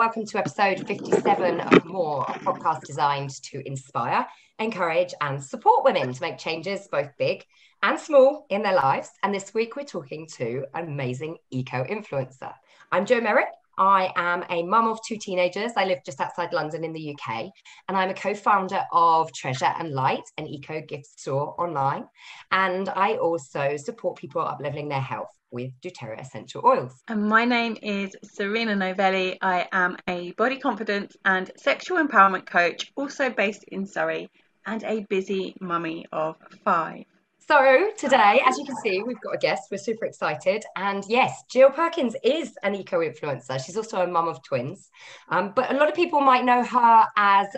welcome to episode 57 of More, a podcast designed to inspire, encourage, and support women to make changes, both big and small, in their lives. And this week, we're talking to an amazing eco influencer. I'm Jo Merritt. I am a mum of two teenagers. I live just outside London in the UK, and I'm a co founder of Treasure and Light, an eco gift store online. And I also support people up leveling their health with doTERRA essential oils. And my name is Serena Novelli. I am a body confidence and sexual empowerment coach, also based in Surrey, and a busy mummy of five. So today, as you can see, we've got a guest. We're super excited. And yes, Gill Perkins is an eco-influencer. She's also a mum of twins. Um, but a lot of people might know her as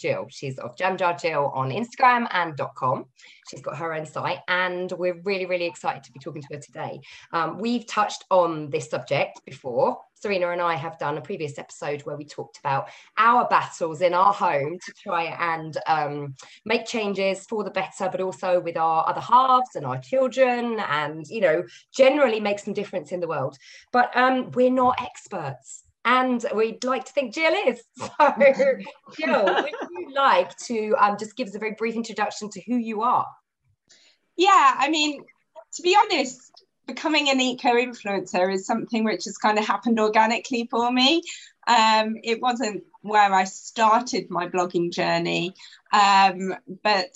Gill. She's of Jam Jar Gill on Instagram and .com. She's got her own site, and we're really, really excited to be talking to her today. Um, we've touched on this subject before. Serena and I have done a previous episode where we talked about our battles in our home to try and um, make changes for the better, but also with our other halves and our children, and you know, generally make some difference in the world. But um, we're not experts and we'd like to think Gill is. So, Gill, would you like to um, just give us a very brief introduction to who you are? Yeah, I mean, to be honest, becoming an eco influencer is something which has kind of happened organically for me. Um, it wasn't where I started my blogging journey, um, but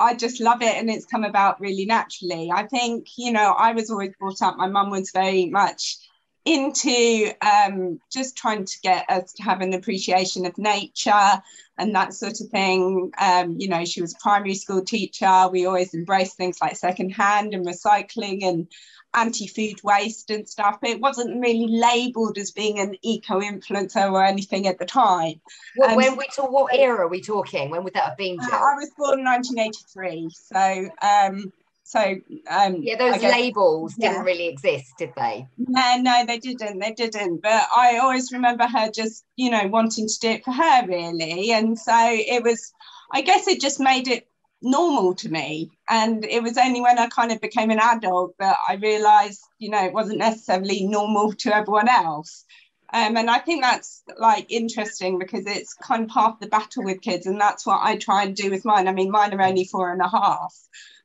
I just love it and it's come about really naturally. I think, you know, I was always brought up, my mum was very much into um, just trying to get us to have an appreciation of nature and that sort of thing. Um, you know, she was a primary school teacher. We always embraced things like secondhand and recycling and anti-food waste and stuff. It wasn't really labelled as being an eco-influencer or anything at the time. Well, when we talk, what era are we talking? When would that have been? Uh, I was born in 1983, so um, so um, yeah, those guess, labels yeah. didn't really exist, did they? No, no, they didn't. They didn't. But I always remember her just, you know, wanting to do it for her, really. And so it was. I guess it just made it normal to me. And it was only when I kind of became an adult that I realised, you know, it wasn't necessarily normal to everyone else. Um, and I think that's like interesting because it's kind of half the battle with kids, and that's what I try and do with mine. I mean, mine are only four and a half,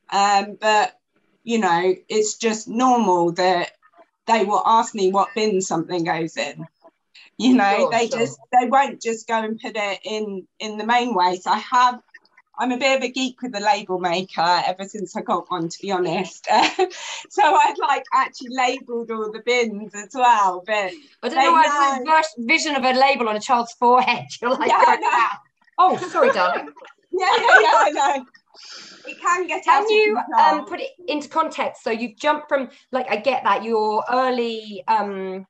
um, but you know, it's just normal that they will ask me what bin something goes in. You know, sure, they sure. just they won't just go and put it in in the main way. So I have I'm a bit of a geek with the label maker ever since I got one, to be honest. so I've like actually labelled all the bins as well. But I don't know why know. vision of a label on a child's forehead. You're like, yeah, oh, sorry, darling. yeah, yeah, yeah, I know it can get can you um, put it into context? So you've jumped from like i get that your early um,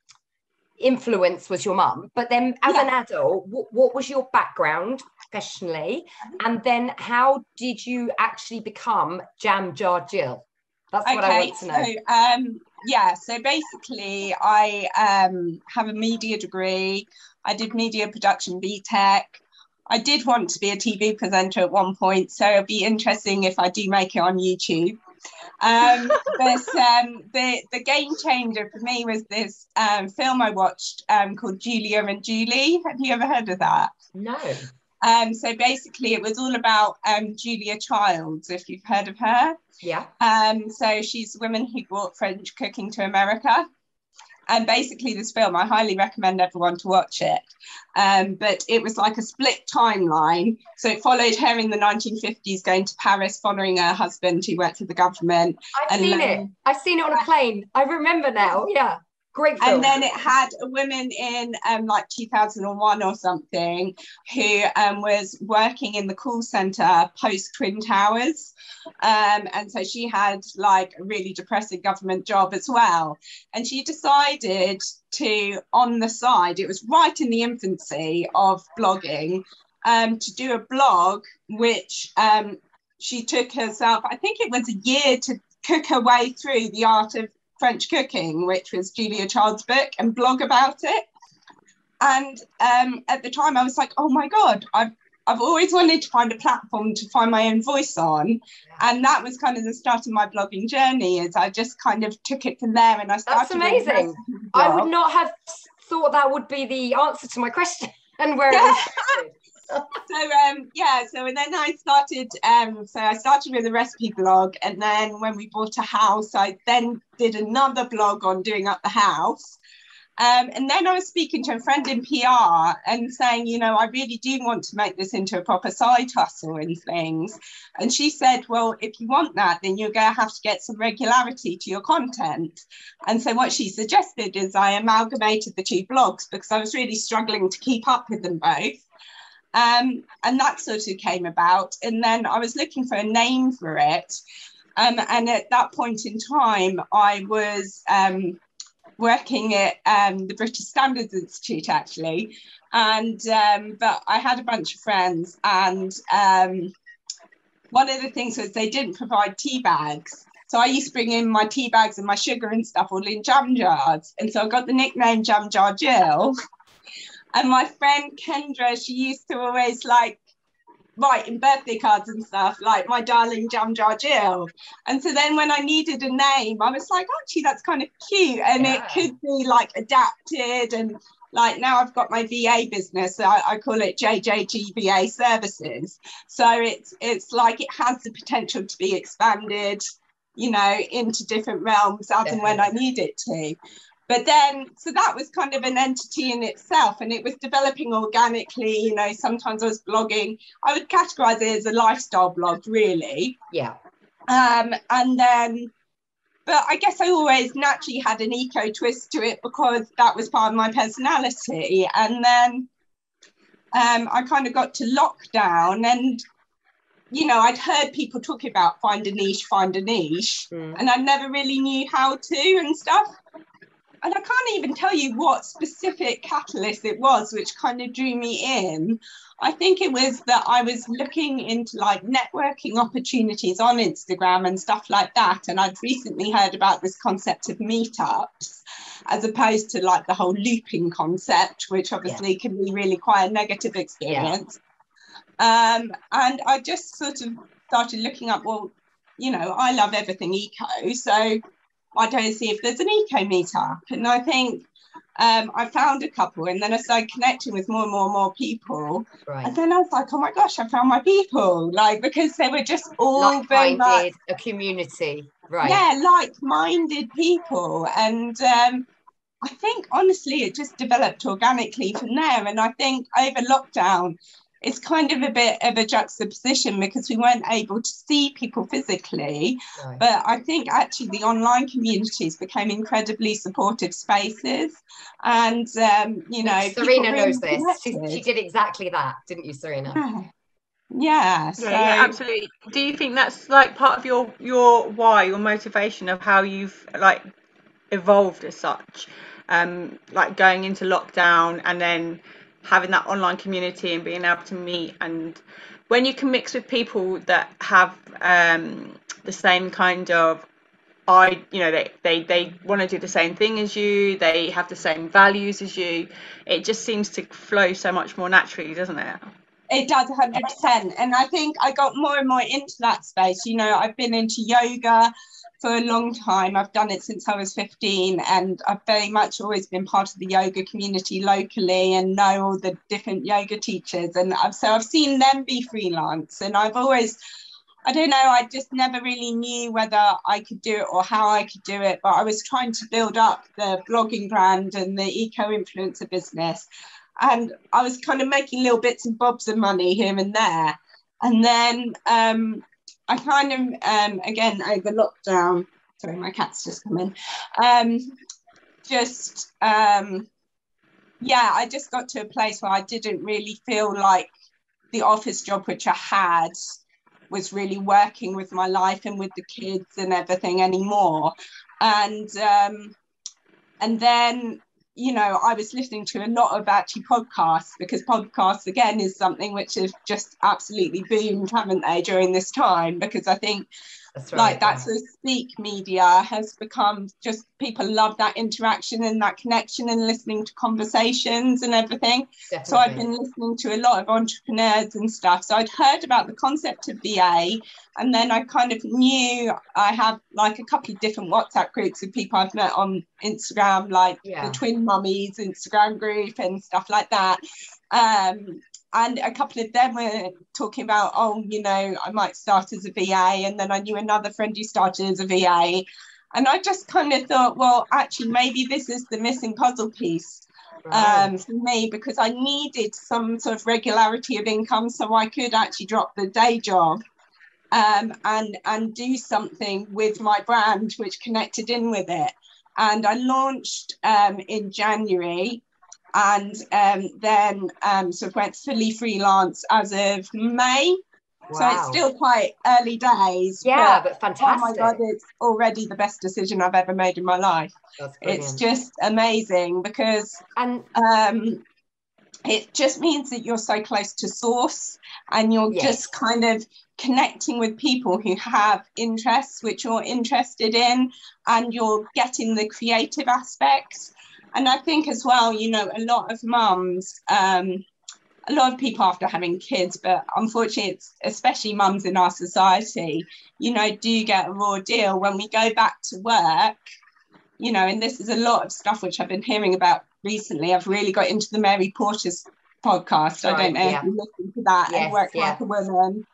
influence was your mum but then as yeah. an adult what, what, was your background professionally? And then how did you actually become jam jar gill? That's what okay, i want to know. so, um, yeah so basically i um, have a media degree. I did media production BTEC I did want to be a TV presenter at one point, so it'll be interesting if I do make it on YouTube. Um, but um, the the game changer for me was this um, film I watched um, called Julia and Julie. Have you ever heard of that? No. Um, so basically, it was all about um, Julia Childs, if you've heard of her. Yeah. Um, so she's a woman who brought French cooking to America and basically this film i highly recommend everyone to watch it. Um, but it was like a split timeline. So it followed her in the 1950s going to paris following her husband who worked for the government. I've seen then, it i've seen it on a plane. I remember now. Yeah Great film. And then it had a woman in um, like 2001 or something who um, was working in the call center post Twin Towers. Um, and so she had like a really depressing government job as well. And she decided to, on the side, it was right in the infancy of blogging, um, to do a blog which um, she took herself, I think it was a year to cook her way through the art of French cooking, which was Julia Child's book, and blog about it. And um, at the time, I was like, oh my God, I've, I've always wanted to find a platform to find my own voice on. And that was kind of the start of my blogging journey, as I just kind of took it from there and I started. That's amazing. I would not have thought that would be the answer to my question and where was so um yeah so and then i started um so i started with a recipe blog and then when we bought a house i then did another blog on doing up the house um, and then I was speaking to a friend in PR and saying, you know, I really do want to make this into a proper side hustle and things. And she said, well, if you want that, then you're going to have to get some regularity to your content. And so what she suggested is I amalgamated the two blogs because I was really struggling to keep up with them both. Um, and that sort of came about. And then I was looking for a name for it. Um, and at that point in time, I was um, working at um, the British Standards Institute actually, and um, but I had a bunch of friends, and um, one of the things was they didn't provide tea bags. So I used to bring in my tea bags and my sugar and stuff all in jam jars, and so I got the nickname Jam Jar Gill. And my friend Kendra, she used to always like write in birthday cards and stuff, like my darling Jam Jar Gill. And so then when I needed a name, I was like, actually, that's kind of cute. And yeah. it could be like adapted and like now I've got my VA business. I, I call it JJG VA Services. So it's it's like it has the potential to be expanded, you know, into different realms as and when I need it to but then so that was kind of an entity in itself and it was developing organically you know sometimes i was blogging. I would categorize it as a lifestyle blog really. Yeah. Um and then but i guess i always naturally had an eco twist to it because that was part of my personality. And then um, i kind of got to lockdown and you know, I'd heard people talking about find a niche, find a niche, mm. and I never really knew how to and stuff and I can't even tell you what specific catalyst it was which kind of drew me in. I think it was that I was looking into like networking opportunities on Instagram and stuff like that. And I'd recently heard about this concept of meetups as opposed to like the whole looping concept, which obviously yeah. can be really quite a negative experience. Yeah. Um, and I just sort of started looking up, well, you know, I love everything eco. So I don't see if there's an eco meetup. And I think um, I found a couple and then I started connecting with more and more and more people. Right. And then I was like, oh my gosh, I found my people. Like, because they were just all like-minded, a community. Right. Yeah, like-minded people. And um, I think honestly, it just developed organically from there. And I think over lockdown, it's kind of a bit of a juxtaposition because we weren't able to see people physically. Right. But I think actually the online communities became incredibly supportive spaces. And, um, you know, Serena knows this. She, she, did exactly that, didn't you, Serena? Yeah. Yeah, so... yeah, yeah, absolutely. Do you think that's like part of your your why, your motivation of how you've like evolved as such? Um, like going into lockdown and then having that online community and being able to meet and when you can mix with people that have um, the same kind of I you know they they, they want to do the same thing as you they have the same values as you it just seems to flow so much more naturally doesn't it? It does 100% and I think I got more and more into that space. You know I've been into yoga for a long time. I've done it since I was 15, and I've very much always been part of the yoga community locally and know all the different yoga teachers. And I've, so I've seen them be freelance, and I've always I don't know, I just never really knew whether I could do it or how I could do it, but I was trying to build up the blogging brand and the eco influencer business. And I was kind of making little bits and bobs of money here and there. And then um, I kind of, um, again, over lockdown, sorry, my cat's just come in, um, just, um, yeah, I just got to a place where I didn't really feel like the office job which I had was really working with my life and with the kids and everything anymore. And um, and then you know, I was listening to a lot of actually podcasts because podcasts again is something which has just absolutely boomed, haven't they, during this time? Because I think That's right. like that's the speak media has become just people love that interaction and that connection and listening to conversations and everything Definitely. so i've been listening to a lot of entrepreneurs and stuff so i'd heard about the concept of va and then i kind of knew i have like a couple of different whatsapp groups of people i've met on instagram like Yeah. the twin mummies instagram group and stuff like that um and a couple of them were talking about, oh, you know, I might start as a VA. And then I knew another friend who started as a VA. And I just kind of thought, well, actually, maybe this is the missing puzzle piece Right. um, for me because I needed some sort of regularity of income so I could actually drop the day job um, and and do something with my brand which connected in with it. And I launched um, in January and um, then um, sort of went fully freelance as of May. Wow. So it's still quite early days. yeah, but, but oh my. God, it's already the best decision I've ever made in my life. That's It's just amazing because and um, it just means that you're so close to source and you're Yes. just kind of connecting with people who have interests which you're interested in and you're getting the creative aspects and i think as well you know a lot of mums um, a lot of people after having kids but unfortunately it's especially mums in our society you know do get a raw deal when we go back to work you know, and this is a lot of stuff which I've been hearing about recently. I've really got into the Mary Portas podcast. I Right, don't know yeah. if you listen to that Yes, and work yeah. like a woman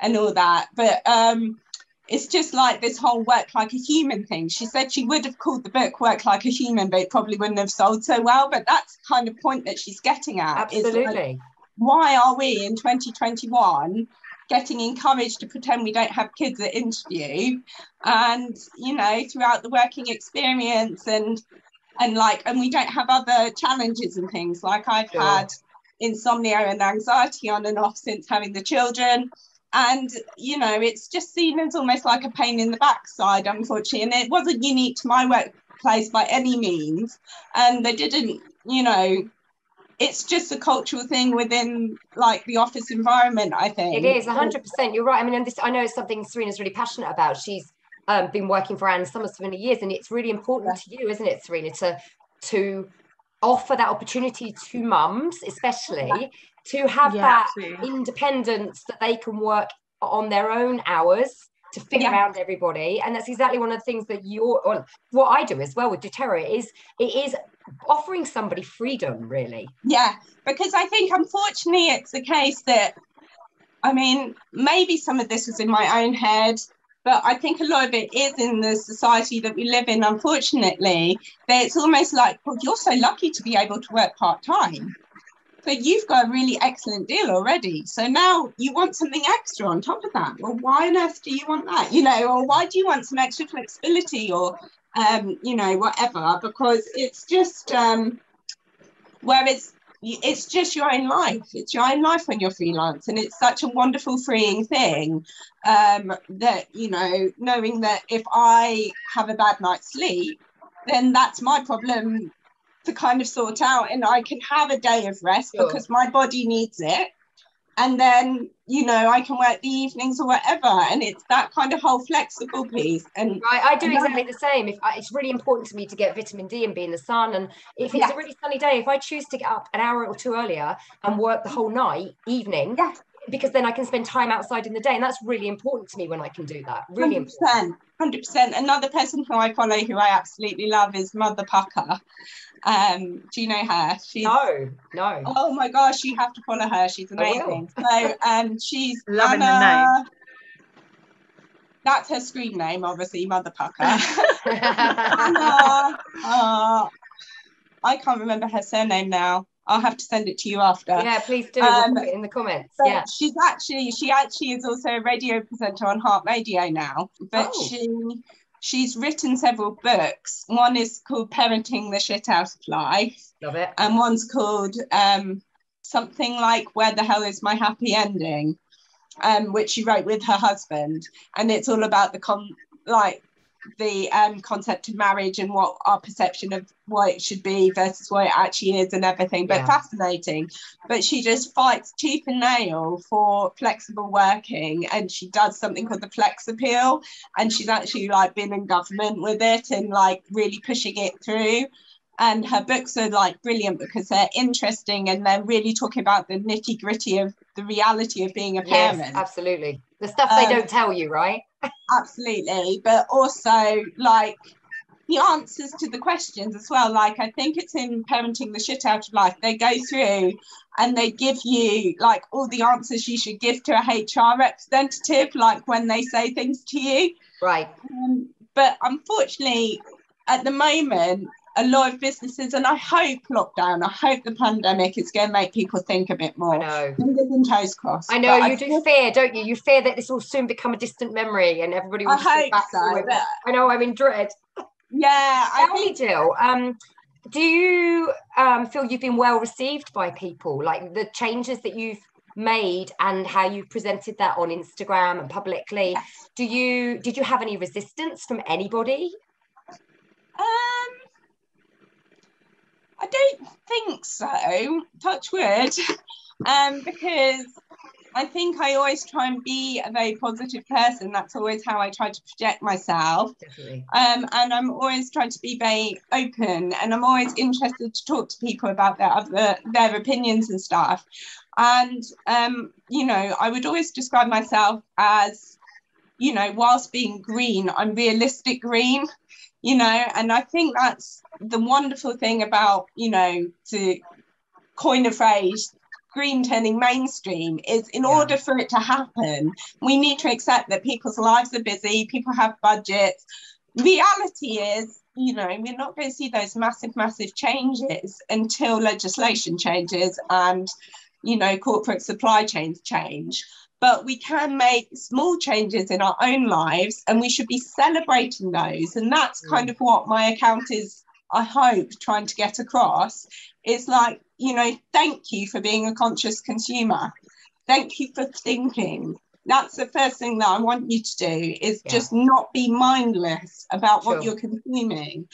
and all that. But um it's just like this whole work like a human thing. She said she would have called the book Work Like a Human, but it probably wouldn't have sold so well. But that's the kind of point that she's getting at. is like, why are we in 2021 getting encouraged to pretend we don't have kids at interview and you know throughout the working experience and and like and we don't have other challenges and things like i've Sure. had insomnia and anxiety on and off since having the children and you know it's just seen as almost like a pain in the backside unfortunately and it wasn't unique to my workplace by any means and they didn't you know it's just a cultural thing within like the office environment i think It is 100%. You're right. I mean, and this, I know it's something Serena's really passionate about. She's um, been working for Ann Summers for many years, and it's really important to you, isn't it, Serena, to to offer that opportunity to mums, especially to have Yeah, that absolutely. independence that they can work on their own hours to fit Yeah. around everybody. And that's exactly one of the things that you're, what I do as well with doTERRA is it is offering somebody freedom, really. Yeah, because I think unfortunately it's the case that, I mean, maybe some of this is in my own head, but I think a lot of it is in the society that we live in, unfortunately, that it's almost like, well, you're so lucky to be able to work part time. But you've got a really excellent deal already. So now you want something extra on top of that. Well, why on earth do you want that? You know, or why do you want some extra flexibility or, um, you know, whatever? Because it's just, um, where it's it's just your own life it's your own life when you're freelance and it's such a wonderful freeing thing um, that you know knowing that if i have a bad night's sleep then that's my problem to kind of sort out and i can have a day of rest Sure. because my body needs it and then you know i can work the evenings or whatever and it's that kind of whole flexible piece and Right, I do that- exactly the same. If I, it's really important to me to get vitamin D and be in the sun, and if it's Yeah. a really sunny day, if I choose to get up an hour or two earlier and work the whole night, evening, Yeah. Because then I can spend time outside in the day, and that's really important to me when I can do that. Really important. Hundred percent, hundred percent. Another person who I follow who I absolutely love is Mother Pukka. Um, do you know her? She's No, no. oh my gosh, you have to follow her. She's amazing. So um, she's Loving the Anna- That's her screen name, obviously, Mother Pukka. Anna, uh, I can't remember her surname now. I'll have to send it to you after. yeah, please do. Um, we'll in the comments. Yeah. she's actually she actually is also a radio presenter on Heart Radio now. But Oh. she she's written several books. One is called Parenting the Shit Out of Life, Love it. and one's called um, something like Where the Hell Is My Happy Ending, um, which she wrote with her husband, and it's all about the con like the um, concept of marriage and what our perception of what it should be versus what it actually is and everything but Yeah. fascinating but she just fights tooth and nail for flexible working and she does something called the flex appeal and she's actually like been in government with it and like really pushing it through and her books are like brilliant because they're interesting and they're really talking about the nitty gritty of the reality of being a parent yes, absolutely. The stuff they Um, don't tell you, right? absolutely but also like the answers to the questions as well like i think it's in parenting the shit out of life they go through and they give you like all the answers you should give to a hr representative like when they say things to you Right. um, but unfortunately at the moment a lot of businesses and i hope lockdown i hope the pandemic is going to make people think a bit more. I know. fingers and toes crossed I know you do fear, don't you? You fear that this will soon become a distant memory and everybody will I hope back so, but- I know I'm in dread. yeah i Tell me, Gill, um, do you um, feel you've been well received by people? Like the changes that you've made and how you presented that on Instagram and publicly. Do you did you have any resistance from anybody? Um, I don't think so. Touch wood, um, because I think I always try and be a very positive person. That's always how I try to project myself. Definitely. Um, and I'm always trying to be very open, and I'm always interested to talk to people about their other their opinions and stuff. And um, you know, I would always describe myself as, you know, whilst being green, I'm realistic green. You know, and I think that's the wonderful thing about you know to coin a phrase green turning mainstream is in Yeah. order for it to happen we need to accept that people's lives are busy people have budgets reality is you know we're not going to see those massive massive changes until legislation changes and you know corporate supply chains change but we can make small changes in our own lives and we should be celebrating those. And that's kind of what my account is i hope trying to get across. It's like you know thank you for being a conscious consumer. Thank you for thinking. That's the first thing that i want you to do is Yeah. just not be mindless about what Sure. you're consuming.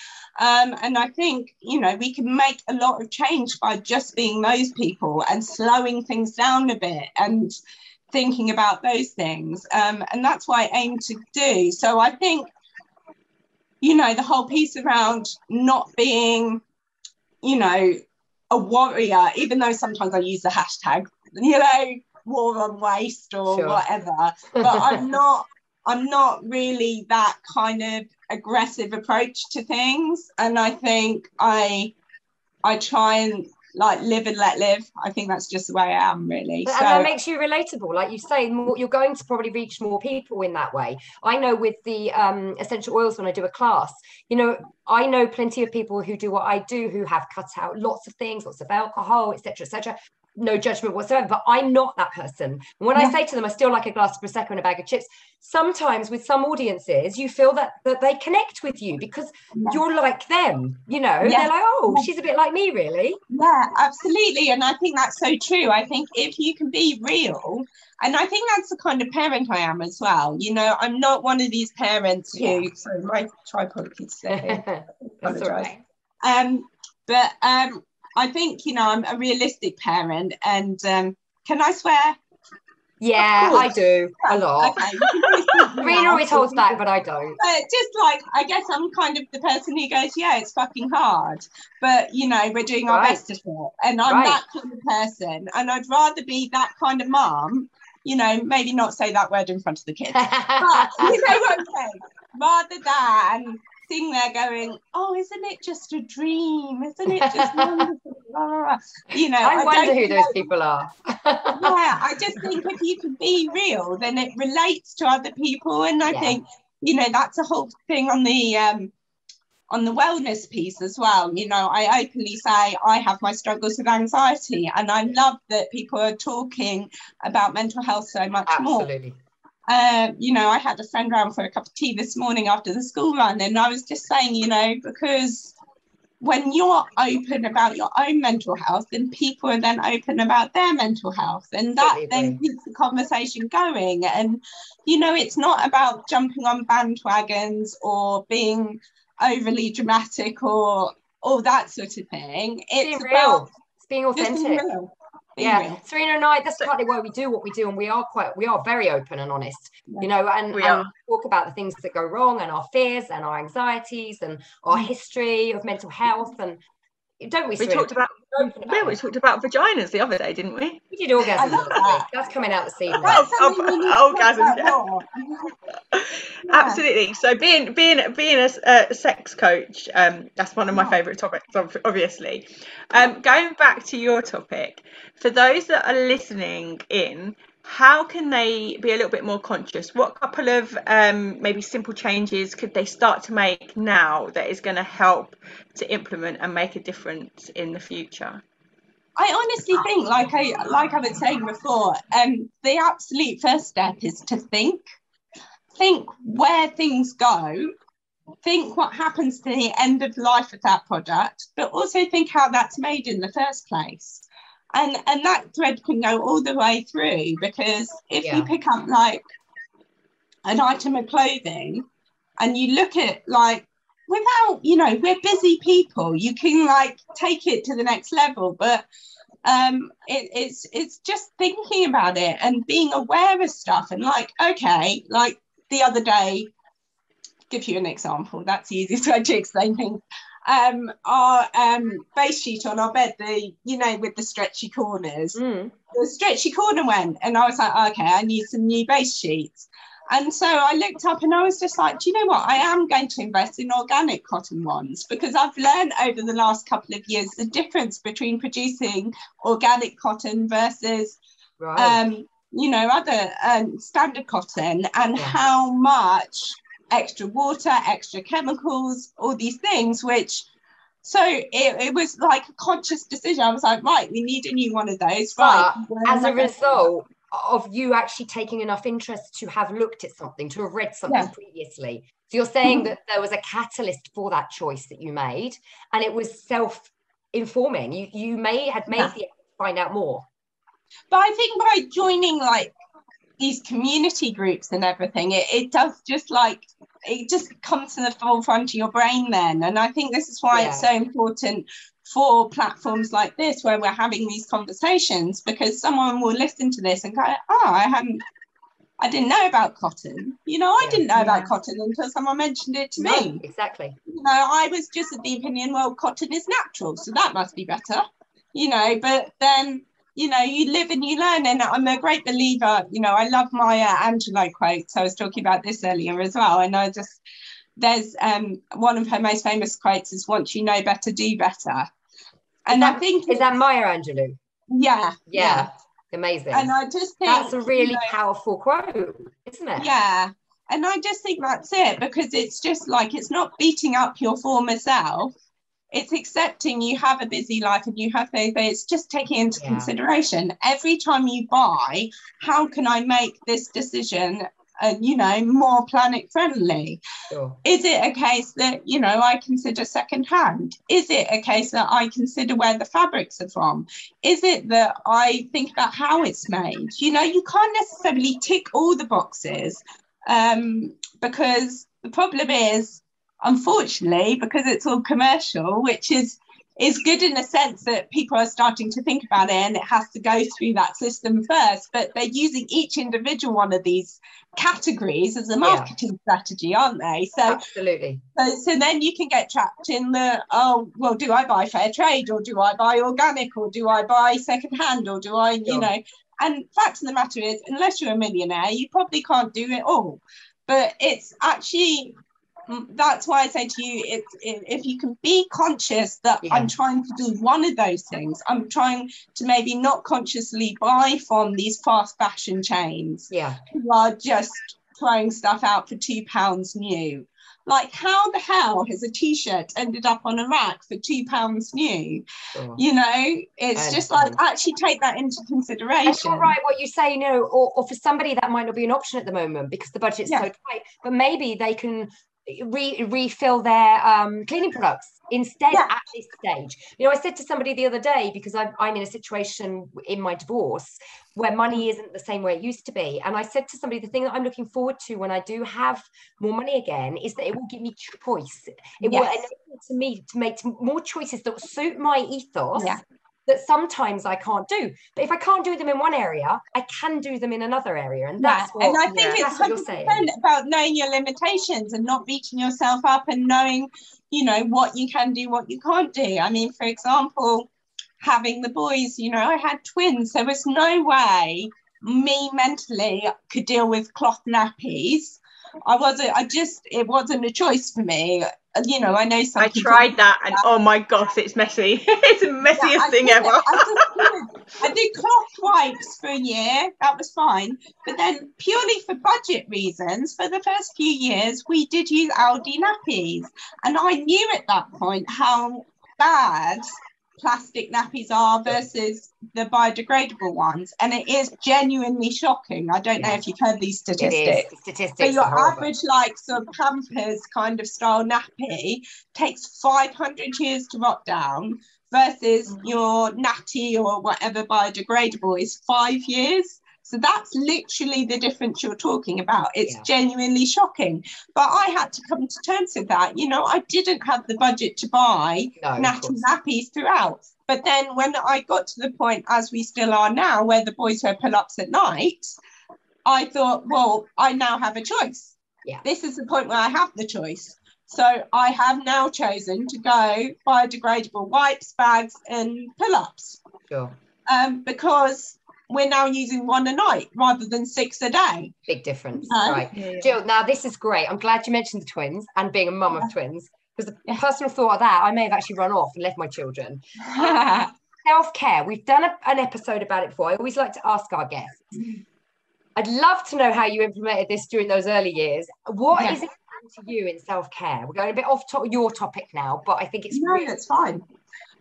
Um, and i think you know we can make a lot of change by just being those people and slowing things down a bit and thinking about those things um, and that's what i aim to do so i think you know the whole piece around not being you know a warrior even though sometimes i use the hashtag you know war on waste or Sure. whatever but i'm not i'm not really that kind of aggressive approach to things and i think i i try and like live and let live. I think that's just the way i am really. And so that makes you relatable. Like you say more, you're going to probably reach more people in that way. I know with the um, essential oils when i do a class you know i know plenty of people who do what i do who have cut out lots of things lots of alcohol etc etc no judgment whatsoever but i'm not that person and when i say to them i still like a glass of prosecco and a bag of chips sometimes with some audiences you feel that that they connect with you because Yeah. you're like them you know Yeah. they're like oh Yeah. she's a bit like me really Yeah, absolutely. And I think that's so true. I think if you can be real, and I think that's the kind of parent I am as well. You know, I'm not one of these parents who, Yeah. sorry, my tripod keeps slipping. That's all right. um, but um, I think, you know, I'm a realistic parent. And um, can I swear? Yeah. I do a lot. Okay. you can always keep me Rena always holds back, but I don't. But just like, I guess I'm kind of the person who goes, yeah, it's fucking hard. But, you know, we're doing our Right. best at it. And I'm Right. that kind of person. And I'd rather be that kind of mom, you know, maybe not say that word in front of the kids. But you know what I'm saying? Rather than sitting there going, oh, isn't it just a dream? Isn't it just wonderful? You know, I wonder who know- those people are. yeah, I just think if you can be real, then it relates to other people, and I Yeah. think you know that's a whole thing on the um, on the wellness piece as well. You know, I openly say I have my struggles with anxiety, and I love that people are talking about mental health so much more. Absolutely. Uh, you know, I had a friend round for a cup of tea this morning after the school run, and I was just saying, you know, because when you're open about your own mental health, then people are then open about their mental health. And that then keeps the conversation going. And, you know, it's not about jumping on bandwagons or being overly dramatic or all that sort of thing. being It's real. about It's being authentic. Being yeah real. serena and i that's partly why we do what we do and we are quite we are very open and honest you know and, We and talk about the things that go wrong and our fears and our anxieties and our Mm. history of mental health and don't we We Serena? talked about We're about yeah, we talked about vaginas the other day, didn't we? we did orgasms I love last week. that. that's coming out this evening Oh, That's we need to talk orgasms, yeah. Yeah. Absolutely. So being being being a, s- a sex coach, um, that's one of my Yeah. favourite topics, obviously. Um, going back to your topic, for those that are listening in, how can they be a little bit more conscious? What couple of um, maybe simple changes could they start to make now that is going to help to implement and make a difference in the future? I honestly think, like I like I was saying before, um, the absolute first step is to think, think where things go, think what happens to the end of life of that product, but also think how that's made in the first place. And and that thread can go all the way through because if Yeah. you pick up like an item of clothing and you look at like without you know we're busy people. You can like take it to the next level but um it, it's it's just thinking about it and being aware of stuff and like okay like the other day give you an example. That's the easiest way to explain things um our um base sheet on our bed the you know with the stretchy corners Mm. the stretchy corner went and I was like, okay, I need some new base sheets. And so I looked up and I was just like, do you know what? I am going to invest in organic cotton ones because I've learned over the last couple of years the difference between producing organic cotton versus, right um, you know, other um, standard cotton and Yeah. how much extra water, extra chemicals, all these things, which so it, it was like a conscious decision. I was like, right, we need a new one of those. Right. as a result of you actually taking enough interest to have looked at something, to have read something Yeah. previously. So you're saying Mhm. that there was a catalyst for that choice that you made, and it was self-informing. You you may had made Yeah. the find out more. But I think by joining like these community groups and everything, it, it does just like it just comes to the forefront of your brain then. And I think this is why it's so important for platforms like this where we're having these conversations because someone will listen to this and go, Oh, I hadn't I didn't know about cotton. You know, I Yeah. didn't know about cotton until someone mentioned it to me. exactly. you know, I was just of the opinion, well, cotton is natural, so that must be better, you know. But then, you know, you live and you learn, and I'm a great believer. You know, I love Maya Angelou quotes. I was talking about this earlier as well, and I just there's um one of her most famous quotes is "Once you know better, do better," and I think Is that Maya Angelou? yeah, Yeah, amazing. and I just think That's a you really know, powerful quote, isn't it? yeah and i just think that's it because it's just like it's not beating up your former self it's accepting you have a busy life and you have things but it's just taking into Yeah. consideration. Every time you buy how can i make this decision uh, you know more planet friendly? Sure. is it a case that you know i consider second hand is it a case that i consider where the fabrics are from? Is it that i think about how it's made? You know you can't necessarily tick all the boxes um, because the problem is unfortunately because it's all commercial which is is good in the sense that people are starting to think about it and it has to go through that system first. But they're using each individual one of these categories as a marketing strategy aren't they? So Absolutely. so, so then you can get trapped in the oh well do i buy fair trade or do i buy organic or do i buy second hand or do i you know? And fact of the matter is unless you're a millionaire you probably can't do it all. But it's actually Mm, that's why i say to you it's it, if you can be conscious that Yeah. i'm trying to do one of those things i'm trying to maybe not consciously buy from these fast fashion chains Yeah. who are just throwing stuff out for two pounds new. Like, how the hell has a t-shirt ended up on a rack for two pounds new? Sure. You know, it's I just like actually take that into And consideration. you're right what you say, you know, or, or for somebody that might not be an option at the moment because the budget's Yeah. so tight, but maybe they can re- refill their um, cleaning products instead Yeah. at this stage. You know, I said to somebody the other day because I'm, I'm in a situation in my divorce where money isn't the same way it used to be. And I said to somebody, the thing that I'm looking forward to when I do have more money again is that it will give me choice. It will enable to me to make more choices that suit my ethos. Yeah. That sometimes I can't do, but if I can't do them in one area, I can do them in another area, and Yeah, that's what. and I think yeah, it's what you're 100% saying. about knowing your limitations and not beating yourself up and knowing, you know, what you can do, what you can't do. I mean, for example, having the boys, you know, I had twins. There was no way me mentally could deal with cloth nappies. I wasn't, I just, it wasn't a choice for me. You know, I know some I tried that and oh my gosh, it's messy. it's the messiest Yeah, thing ever. I. I did cloth wipes for a year. That was fine. But then, purely for budget reasons, for the first few years, we did use Aldi nappies. And I knew at that point how bad plastic nappies are versus the biodegradable ones. And it is genuinely shocking. I don't know if you've heard these statistics. is. The Statistics. So your average like sort of Pampers kind of style nappy takes 500 years to rot down versus Mm. your Naty or whatever biodegradable is five years. So that's literally the difference you're talking about. It's Yeah. genuinely shocking. But I had to come to terms with that. You know, I didn't have the budget to buy No, course. nappies throughout. But then when I got to the point, as we still are now, where the boys wear pull ups at night, I thought, well, I now have a choice. Yeah. This is the point where I have the choice. So I have now chosen to go biodegradable wipes, bags, and pull ups Sure. um, because we're now using one a night rather than six a day. Big difference. No. Right. Gill, now this is great. I'm glad you mentioned the twins and being a mum of twins because the Yeah. personal thought of that, I may have actually run off and left my children. Self care. We've done a, an episode about it before. I always like to ask our guests. I'd love to know how you implemented this during those early years. What Yeah. is it to you in self care? We're going a bit off to your topic now, but I think it's no, really that's fine.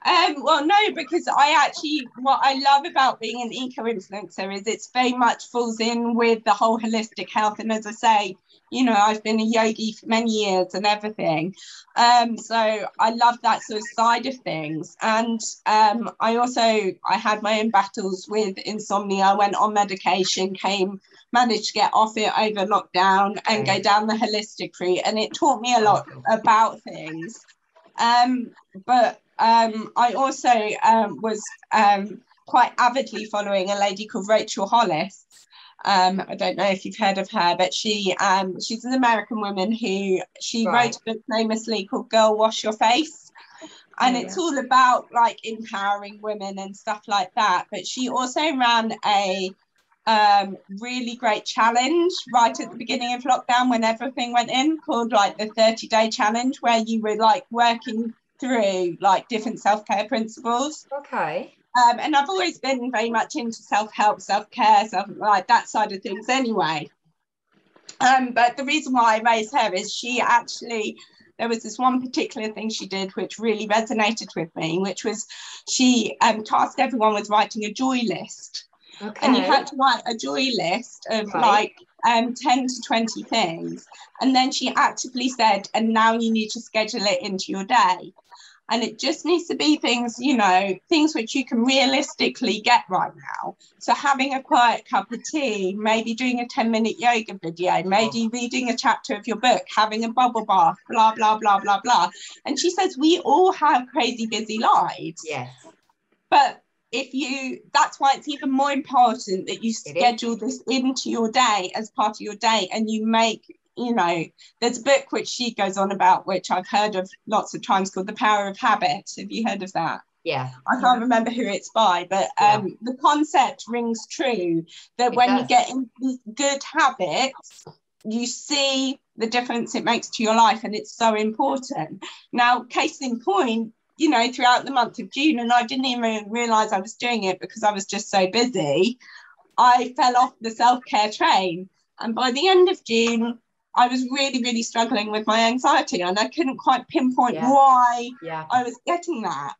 Um, well, no, because I actually, what I love about being an eco influencer is it's very much falls in with the whole holistic health. And as I say, you know, I've been a yogi for many years and everything. Um, so I love that sort of side of things. And um, I also, I had my own battles with insomnia. I went on medication, came, managed to get off it over lockdown and go down the holistic route. And it taught me a lot about things. Um, but um, I also um, was um, quite avidly following a lady called Rachel Hollis. Um, I don't know if you've heard of her, but she um, she's an American woman who she Right. wrote a book famously called "Girl Wash Your Face," and Oh, it's all about like empowering women and stuff like that. But she also ran a um, really great challenge right at the beginning of lockdown when everything went in called like the 30 day challenge where you were like working through like different self-care principles okay. um, and i've always been very much into self-help self-care self like that side of things anyway um, but the reason why i raised her is she actually there was this one particular thing she did which really resonated with me which was she um, tasked everyone with writing a joy list Okay. and you had to write a joy list of Right. like um 10 to 20 things and then she actively said and now you need to schedule it into your day and it just needs to be things you know things which you can realistically get right now. So having a quiet cup of tea maybe doing a 10 minute yoga video maybe reading a chapter of your book having a bubble bath blah blah blah blah blah. And she says we all have crazy busy lives. Yes. but if you that's why it's even more important that you schedule this into your day as part of your day and you make you know there's a book which she goes on about which i've heard of lots of times called the power of habit. Have you heard of that? Yeah. i can't remember who it's by but Yeah. um the concept rings true that It when you get in good habits you see the difference it makes to your life and it's so important. Now case in point you know throughout the month of june and i didn't even realize i was doing it because i was just so busy i fell off the self-care train. And by the end of june i was really really struggling with my anxiety and i couldn't quite pinpoint Yeah. why Yeah. I was getting that.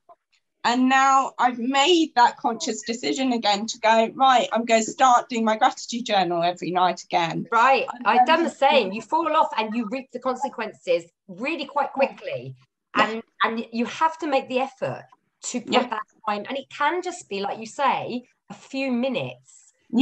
And now I've made that conscious decision again to go, right, I'm going to start doing my gratitude journal every night again. Right. I've done the same. You fall off and you reap the consequences really quite quickly. And and you have to make the effort to put Yeah. that time. And it can just be, like you say, a few minutes.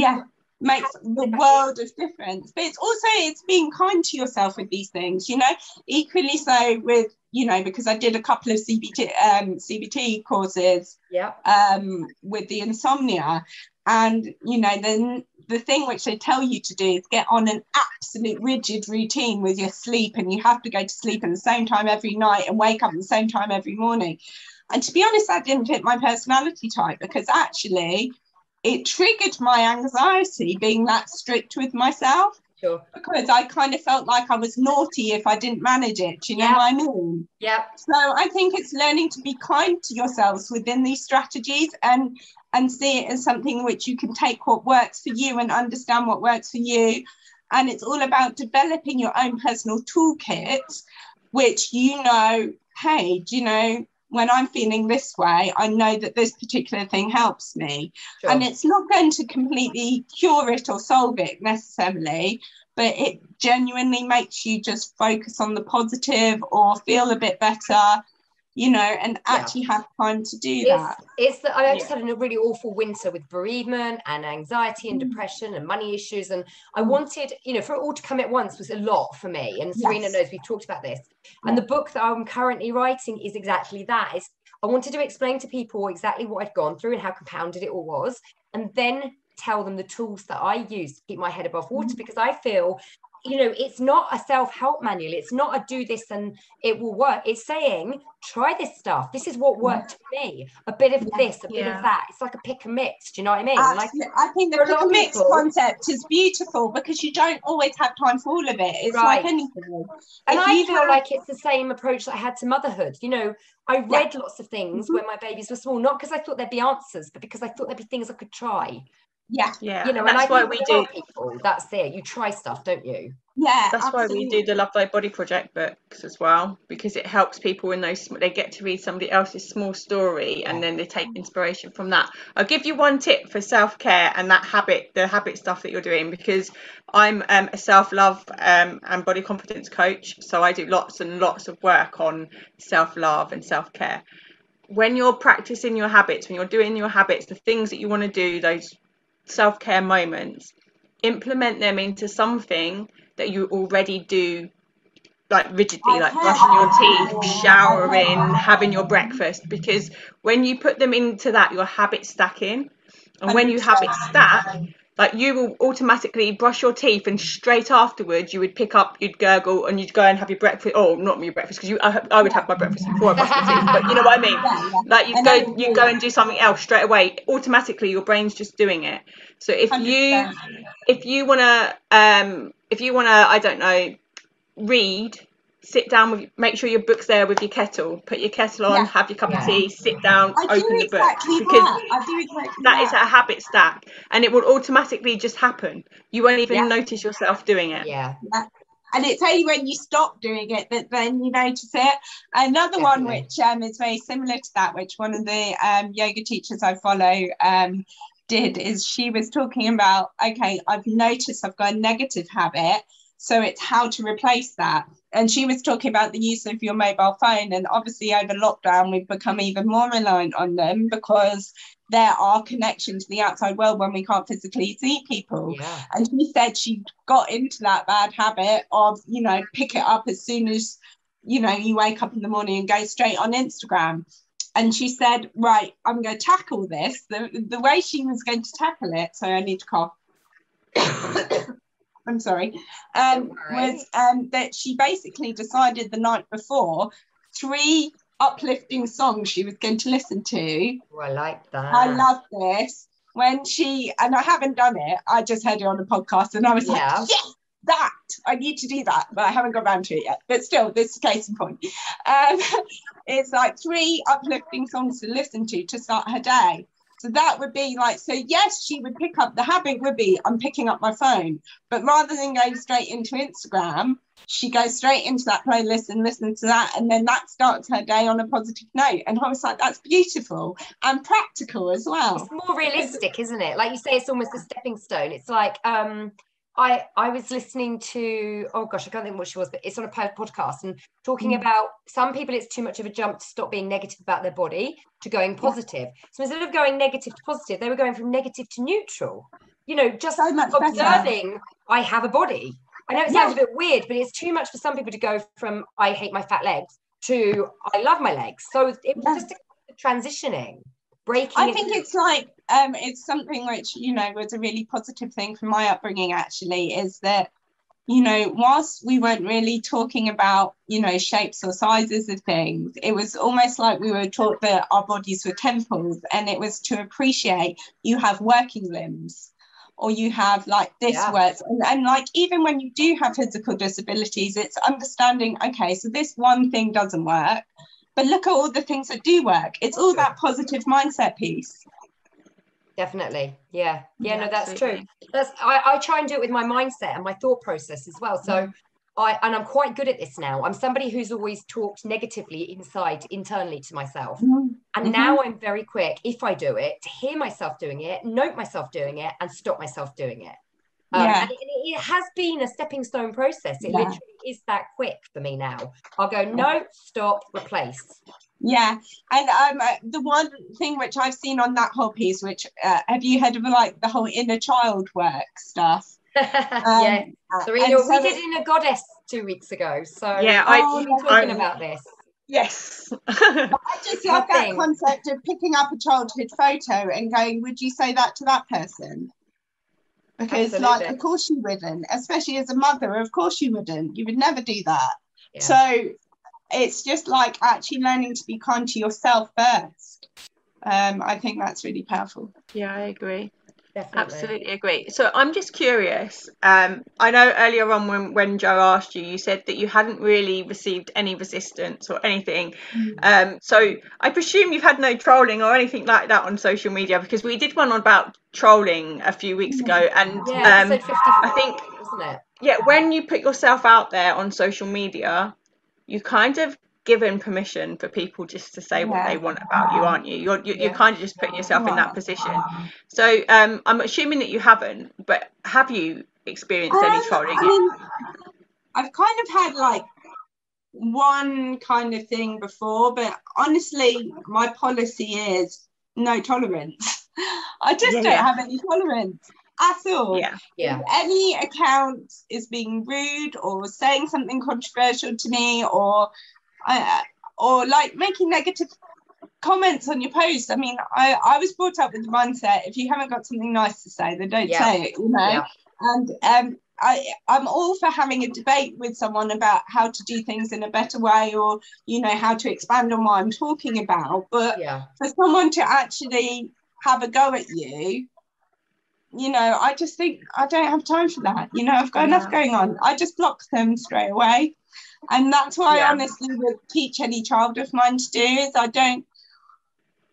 Yeah. Makes the world of difference. But it's also it's being kind to yourself with these things, you know, equally so with, you know, because I did a couple of CBT um CBT courses Yeah. um, with the insomnia. And you know, then the thing which they tell you to do is get on an absolute rigid routine with your sleep, and you have to go to sleep at the same time every night and wake up at the same time every morning. And to be honest, that didn't fit my personality type because actually it triggered my anxiety being that strict with myself Sure. because I kind of felt like I was naughty if I didn't manage it. Do you know what I mean? Yeah. So I think it's learning to be kind to yourselves within these strategies and and see it as something which you can take what works for you and understand what works for you. And it's all about developing your own personal toolkit, which you know, hey, do you know, when I'm feeling this way, I know that this particular thing helps me. Sure. And it's not going to completely cure it or solve it necessarily, but it genuinely makes you just focus on the positive or feel a bit better, you know, and actually have time to do it's, that. it's that I just had a really awful winter with bereavement and anxiety and Mm. depression and money issues. And I wanted, you know, for it all to come at once was a lot for me. And Serena Yes. knows we've talked about this. And the book that I'm currently writing is exactly that. It's, I wanted to explain to people exactly what I'd gone through and how compounded it all was, and then tell them the tools that I use to keep my head above water because I feel you know it's not a self-help manual it's not a do this and it will work it's saying try this stuff this is what worked for me a bit of Yeah. this a bit Yeah. of that it's like a pick and mix do you know what i mean like Absolutely. I think the for a lot pick and mix people- concept is beautiful because you don't always have time for all of it. It's Right. like anything. and If I feel have- like it's the same approach that I had to motherhood. You know, I read lots of things Mhm. when my babies were small, not because I thought there'd be answers, but because I thought there'd be things I could try. Yeah, Yeah, You know, and and, that's I why we with a lot do. people, that's it. You try stuff, don't you? yeah. That's why we do the Love Thy Body Project books as well, because it helps people in those. They get to read somebody else's small story, and then they take inspiration from that. I'll give you one tip for self care and that habit, the habit stuff that you're doing, because I'm um, a self love um, and body confidence coach, so I do lots and lots of work on self love and self care. When you're practicing your habits, when you're doing your habits, the things that you want to do, those self care moments, implement them into something that you already do like rigidly like brushing your teeth showering having your breakfast. Because when you put them into that your habit stacking. And when you habit stack like you will automatically brush your teeth and straight afterwards you would pick up you'd gurgle and you'd go and have your breakfast oh not your breakfast because you I, I would have my breakfast before I brush my teeth but you know what I mean Yeah, yeah. like you go you go and do something else straight away automatically your brain's just doing it so if you 100%. if you want to um if you want to i don't know read sit down with make sure your book's there with your kettle put your kettle on Yeah. have your cup Yeah. of tea sit down I do open the book exactly because that. I do exactly that is a habit stack and it will automatically just happen you won't even Yeah. notice yourself doing it Yeah. and it's only when you stop doing it that then you notice it. Another one which um, is very similar to that, which one of the um, yoga teachers I follow um, did, is she was talking about, okay, I've noticed I've got a negative habit, so it's how to replace that. And she was talking about the use of your mobile phone, and obviously over lockdown we've become even more reliant on them because there are connections to the outside world when we can't physically see people. Yeah. And she said she got into that bad habit of, you know, pick it up as soon as, you know, you wake up in the morning and go straight on Instagram. And she said, right, I'm going to tackle this. The, the way she was going to tackle it, so I need to cough. I'm sorry, um, was um, that she basically decided the night before three uplifting songs she was going to listen to Oh, I like that. I love this. When she and I haven't done it, I just heard it on a podcast and I was Yeah. like, yes, that I need to do that, but I haven't got around to it yet. But still, this is case in point. Um, it's like three uplifting songs to listen to to start her day. So that would be like, so yes, she would pick up the habit would be I'm picking up my phone, but rather than going straight into Instagram, she goes straight into that playlist and listens to that, and then that starts her day on a positive note. And I was like, that's beautiful and practical as well. It's more realistic, isn't it? Like you say, it's almost a stepping stone. It's like um I I was listening to oh gosh I can't think what she was but it's on a podcast and talking mm. about some people it's too much of a jump to stop being negative about their body to going positive so instead of going negative to positive they were going from negative to neutral you know just so observing better. I have a body I know it sounds yeah. a bit weird but it's too much for some people to go from I hate my fat legs to I love my legs so it was yeah. just a transitioning breaking I think it's like um, it's something which you know was a really positive thing from my upbringing actually is that you know whilst we weren't really talking about you know shapes or sizes of things it was almost like we were taught that our bodies were temples and it was to appreciate you have working limbs or you have like this yeah. works. And, and like even when you do have physical disabilities it's understanding okay so this one thing doesn't work but look at all the things that do work. It's all that positive mindset piece definitely yeah yeah, yeah no that's absolutely. true that's I, I try and do it with my mindset and my thought process as well so mm. I and I'm quite good at this now I'm somebody who's always talked negatively inside internally to myself mm. and mm-hmm. now I'm very quick if I do it to hear myself doing it note myself doing it and stop myself doing it um, yeah. and it, it, has been a stepping stone process it yeah. literally is that quick for me now I'll go no stop replace yeah, and um, uh, the one thing which I've seen on that whole piece, which uh, have you heard of like the whole inner child work stuff? um, yeah, Serena, so we did Inner Goddess two weeks ago, so yeah, I, oh, talking I, about this. Yes, I just love that concept of picking up a childhood photo and going, "Would you say that to that person?" Because, Absolutely. like, of course you wouldn't, especially as a mother. Of course you wouldn't. You would never do that. Yeah. So it's just like actually learning to be kind to yourself first. Um, I think that's really powerful. Yeah, I agree. Definitely. Absolutely agree. So I'm just curious. Um, I know earlier on when, when Jo asked you, you said that you hadn't really received any resistance or anything. Mm. Um, so I presume you've had no trolling or anything like that on social media because we did one about trolling a few weeks ago, and yeah, um, I think, yeah, when you put yourself out there on social media, you kind of given permission for people just to say yeah. what they want about you, aren't you? You're you're, yeah. you're kind of just putting yourself in that position. So um, I'm assuming that you haven't, but have you experienced um, any trolling? I mean, I've kind of had like one kind of thing before, but honestly, my policy is no tolerance. I just yeah, don't have any tolerance at all. Yeah. Yeah. If any account is being rude or saying something controversial to me or uh, or like making negative comments on your post. I mean, I, I was brought up with the mindset if you haven't got something nice to say, then don't yeah. say it, you know. Yeah. And um I, I'm all for having a debate with someone about how to do things in a better way or, you know, how to expand on what I'm talking about. But yeah. for someone to actually have a go at you you know, I just think I don't have time for that. You know, I've got yeah. enough going on. I just block them straight away. And that's what yeah. I honestly would teach any child of mine to do is I don't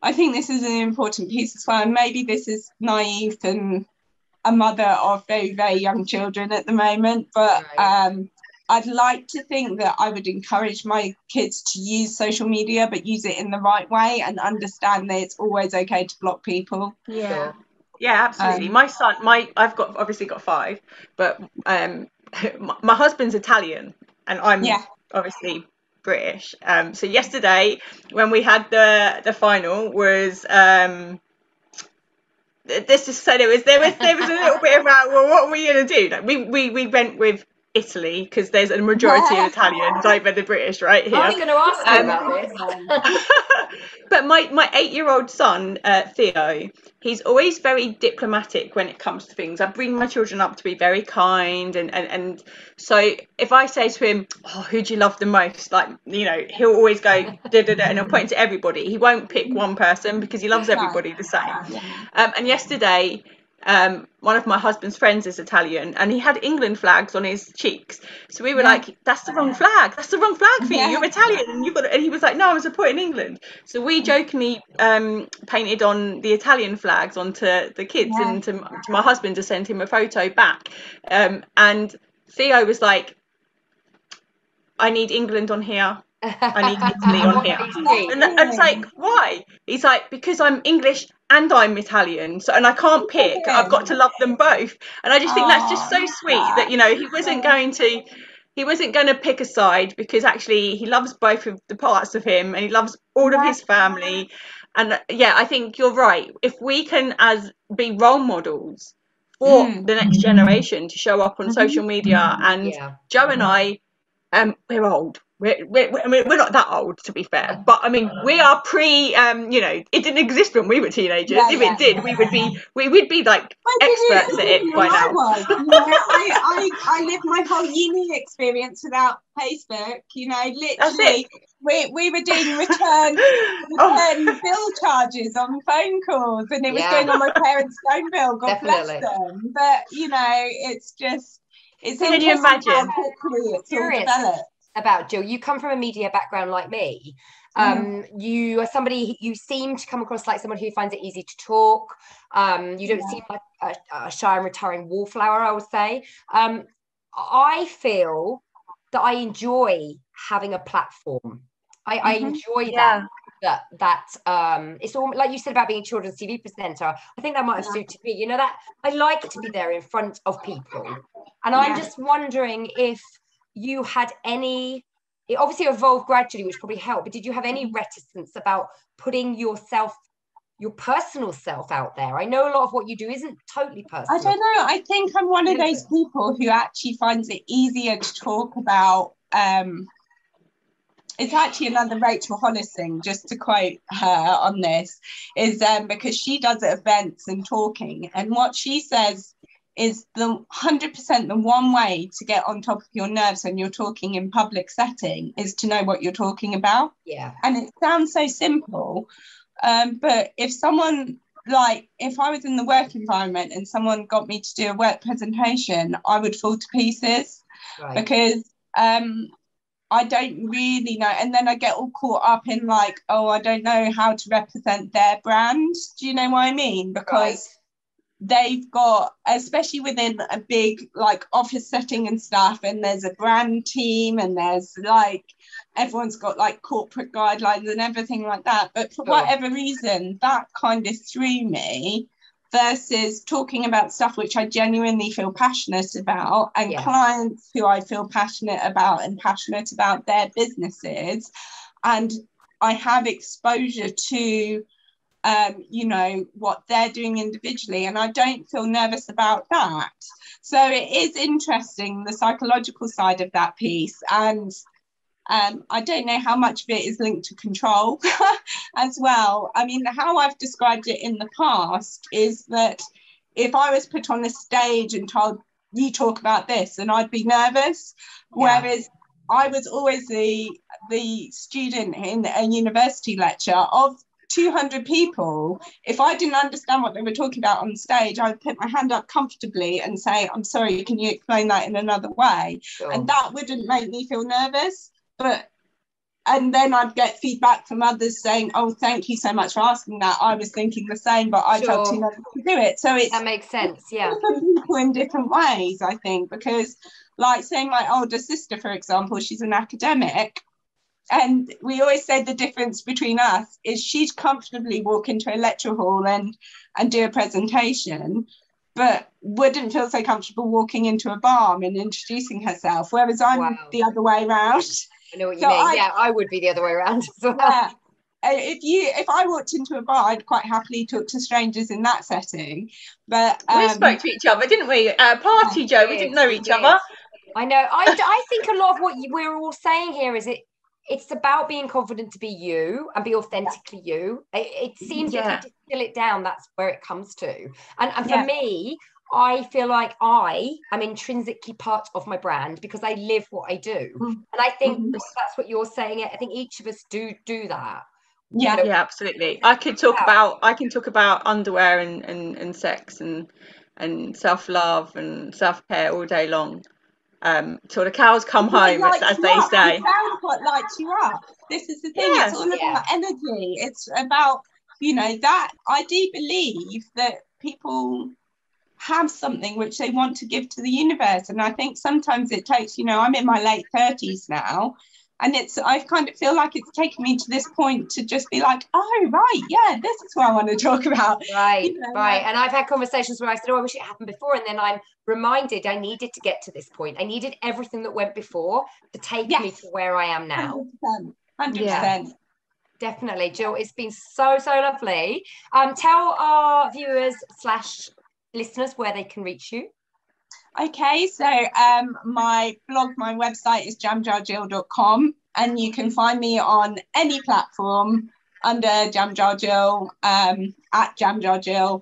I think this is an important piece as well. And maybe this is naive and a mother of very, very young children at the moment. But right. um I'd like to think that I would encourage my kids to use social media, but use it in the right way and understand that it's always okay to block people. Yeah. Yeah, absolutely. Um, my son, my I've got obviously got five, but um, my husband's Italian, and I'm yeah. obviously British. Um, so yesterday when we had the the final was um, this just said it was there was there was a little bit about well what are we gonna do? Like, we we we went with Italy because there's a majority of Italians over the British right here. I was going to ask um, about this. but my my eight year old son uh, Theo, he's always very diplomatic when it comes to things. I bring my children up to be very kind and and, and so if I say to him, "Oh, who do you love the most?" like you know, he'll always go da da da, and he'll point to everybody. He won't pick one person because he loves everybody the same. Um, and yesterday um, one of my husband's friends is Italian, and he had England flags on his cheeks. So we were Yeah. like, "That's the wrong flag. That's the wrong flag for you. Yeah. You're Italian, and you've got." And he was like, "No, I'm supporting England." So we jokingly um, painted on the Italian flags onto the kids Yeah. and to, to my husband to send him a photo back. Um, and Theo was like, "I need England on here." I need Italy on here. think? And it's like, why? He's like, because I'm English and I'm Italian, so and I can't pick. I've got to love them both. And I just think that's just so Oh, sweet that you know he wasn't going to. He wasn't going to pick a side because actually he loves both of the parts of him and he loves all of his family. And uh, yeah, I think you're right. If we can as be role models for Mm. the next generation to show up on Mhm. social media and yeah. Jo and I, um, we're old. We're, we're, I mean, we're not that old, to be fair, but I mean, we are pre. Um, you know, it didn't exist when we were teenagers. Yeah, if yeah. it did, we would be we would be like I experts at it by now. was, you know, I, I, I lived my whole uni experience without Facebook. You know, literally, we, we were doing return oh, return bill charges on phone calls, and it was Yeah. going on my parents' phone bill. God Definitely. bless them. But you know, it's just it's Can you interesting how imagine? quickly it's all developed. About Gill. You come from a media background like me. Um, you are somebody you seem to come across like someone who finds it easy to talk. Um, you don't Yeah. seem like a, a shy and retiring wallflower, I would say. Um, I feel that I enjoy having a platform. I, I Mhm. enjoy Yeah. that. That that um, it's all like you said about being a children's TV presenter. I think that might have Yeah. suited me. You know that I like to be there in front of people, and I'm just wondering if you had any it obviously evolved gradually which probably helped but did you have any reticence about putting yourself your personal self out there i know a lot of what you do isn't totally personal I don't know. I think I'm one of those people who actually finds it easier to talk about. Um, it's actually another Rachel Hollis thing, just to quote her on this, is um, because she does events and talking, and what she says is the 100% the one way to get on top of your nerves when you're talking in public setting is to know what you're talking about. Yeah. And it sounds so simple um, but if someone like if i was in the work environment and someone got me to do a work presentation i would fall to pieces right. because um, i don't really know. And then i get all caught up in like oh i don't know how to represent their brand. Do you know what i mean? Because they've got especially within a big like office setting and stuff and there's a brand team and there's like everyone's got like corporate guidelines and everything like that. But for whatever reason that kind of threw me versus talking about stuff which I genuinely feel passionate about and Yeah. clients who I feel passionate about and passionate about their businesses. And I have exposure to um, you know, what they're doing individually. And I don't feel nervous about that. So it is interesting, the psychological side of that piece. And um, I don't know how much of it is linked to control as well. I mean, how I've described it in the past is that if I was put on a stage and told, you talk about this, and I'd be nervous. Yeah. Whereas I was always the the student in a university lecture of 200 people, if I didn't understand what they were talking about on stage, I would put my hand up comfortably and say, I'm sorry, can you explain that in another way? sure. And that wouldn't make me feel nervous. But and then I'd get feedback from others saying, Oh, thank you so much for asking that. I was thinking the same, but I felt Sure. too nervous to do it. So it's that makes sense yeah people in different ways, I think, because like saying my older sister, for example, she's an academic. And we always said the difference between us is she'd comfortably walk into a lecture hall and and do a presentation, but wouldn't feel so comfortable walking into a bar and introducing herself. Whereas I'm Wow. the other way around. i know what you So mean I- yeah i would be the other way around as well Yeah. Uh, If you if I walked into a bar, I'd quite happily talk to strangers in that setting. But we um, spoke to each other, didn't we? Uh, party, Jo. We didn't know each did. other. I know. I, I think a lot of what you, we're all saying here is it. It's about being confident to be you and be authentically you. It, it seems Yeah. if you distill it down, that's where it comes to. And, and for Yeah. me, I feel like I am intrinsically part of my brand because I live what I do. Mhm. And I think Mhm. that's what you're saying. I think each of us do do that. Yeah. Yeah, absolutely. I could talk about I can talk about underwear and, and, and sex and and self love and self care all day long. Um, till the cows come home, as, as they up. say. The sound what lights you up. This is the thing. Yeah. It's all about energy. It's about you know that I do believe that people have something which they want to give to the universe, and I think sometimes it takes. You know, I'm in my late thirties now. And it's, I kind of feel like it's taken me to this point to just be like, oh, right, yeah, this is what I want to talk about. Right, You know, right. And I've had conversations where I said, Oh, I wish it happened before. And then I'm reminded I needed to get to this point. I needed everything that went before to take me to where I am now. 100%. 100%. Yeah. Definitely. Gill, it's been so, so lovely. Um, tell our viewers slash listeners where they can reach you. Okay, so um, my blog, my website is jamjargill.com, and you can find me on any platform under JamJarGill, um, at JamJarGill.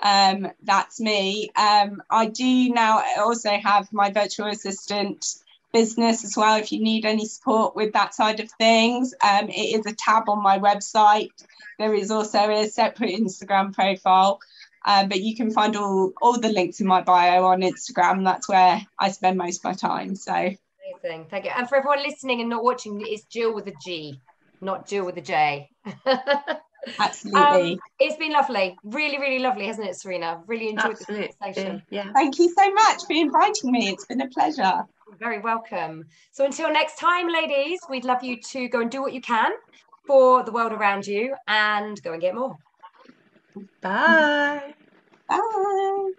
Um, that's me. Um, I do now also have my virtual assistant business as well. If you need any support with that side of things, um, it is a tab on my website. There is also a separate Instagram profile. Um, but you can find all all the links in my bio on Instagram. That's where I spend most of my time. So Amazing. Thank you. And for everyone listening and not watching, it's Gill with a G, not Jill with a J. absolutely. Um, it's been lovely. Really, really lovely, hasn't it, Serena? Really enjoyed the Absolutely. conversation. Yeah. Thank you so much for inviting me. It's been a pleasure. You're very welcome. So until next time, ladies, we'd love you to go and do what you can for the world around you and go and get more. Bye. Bye.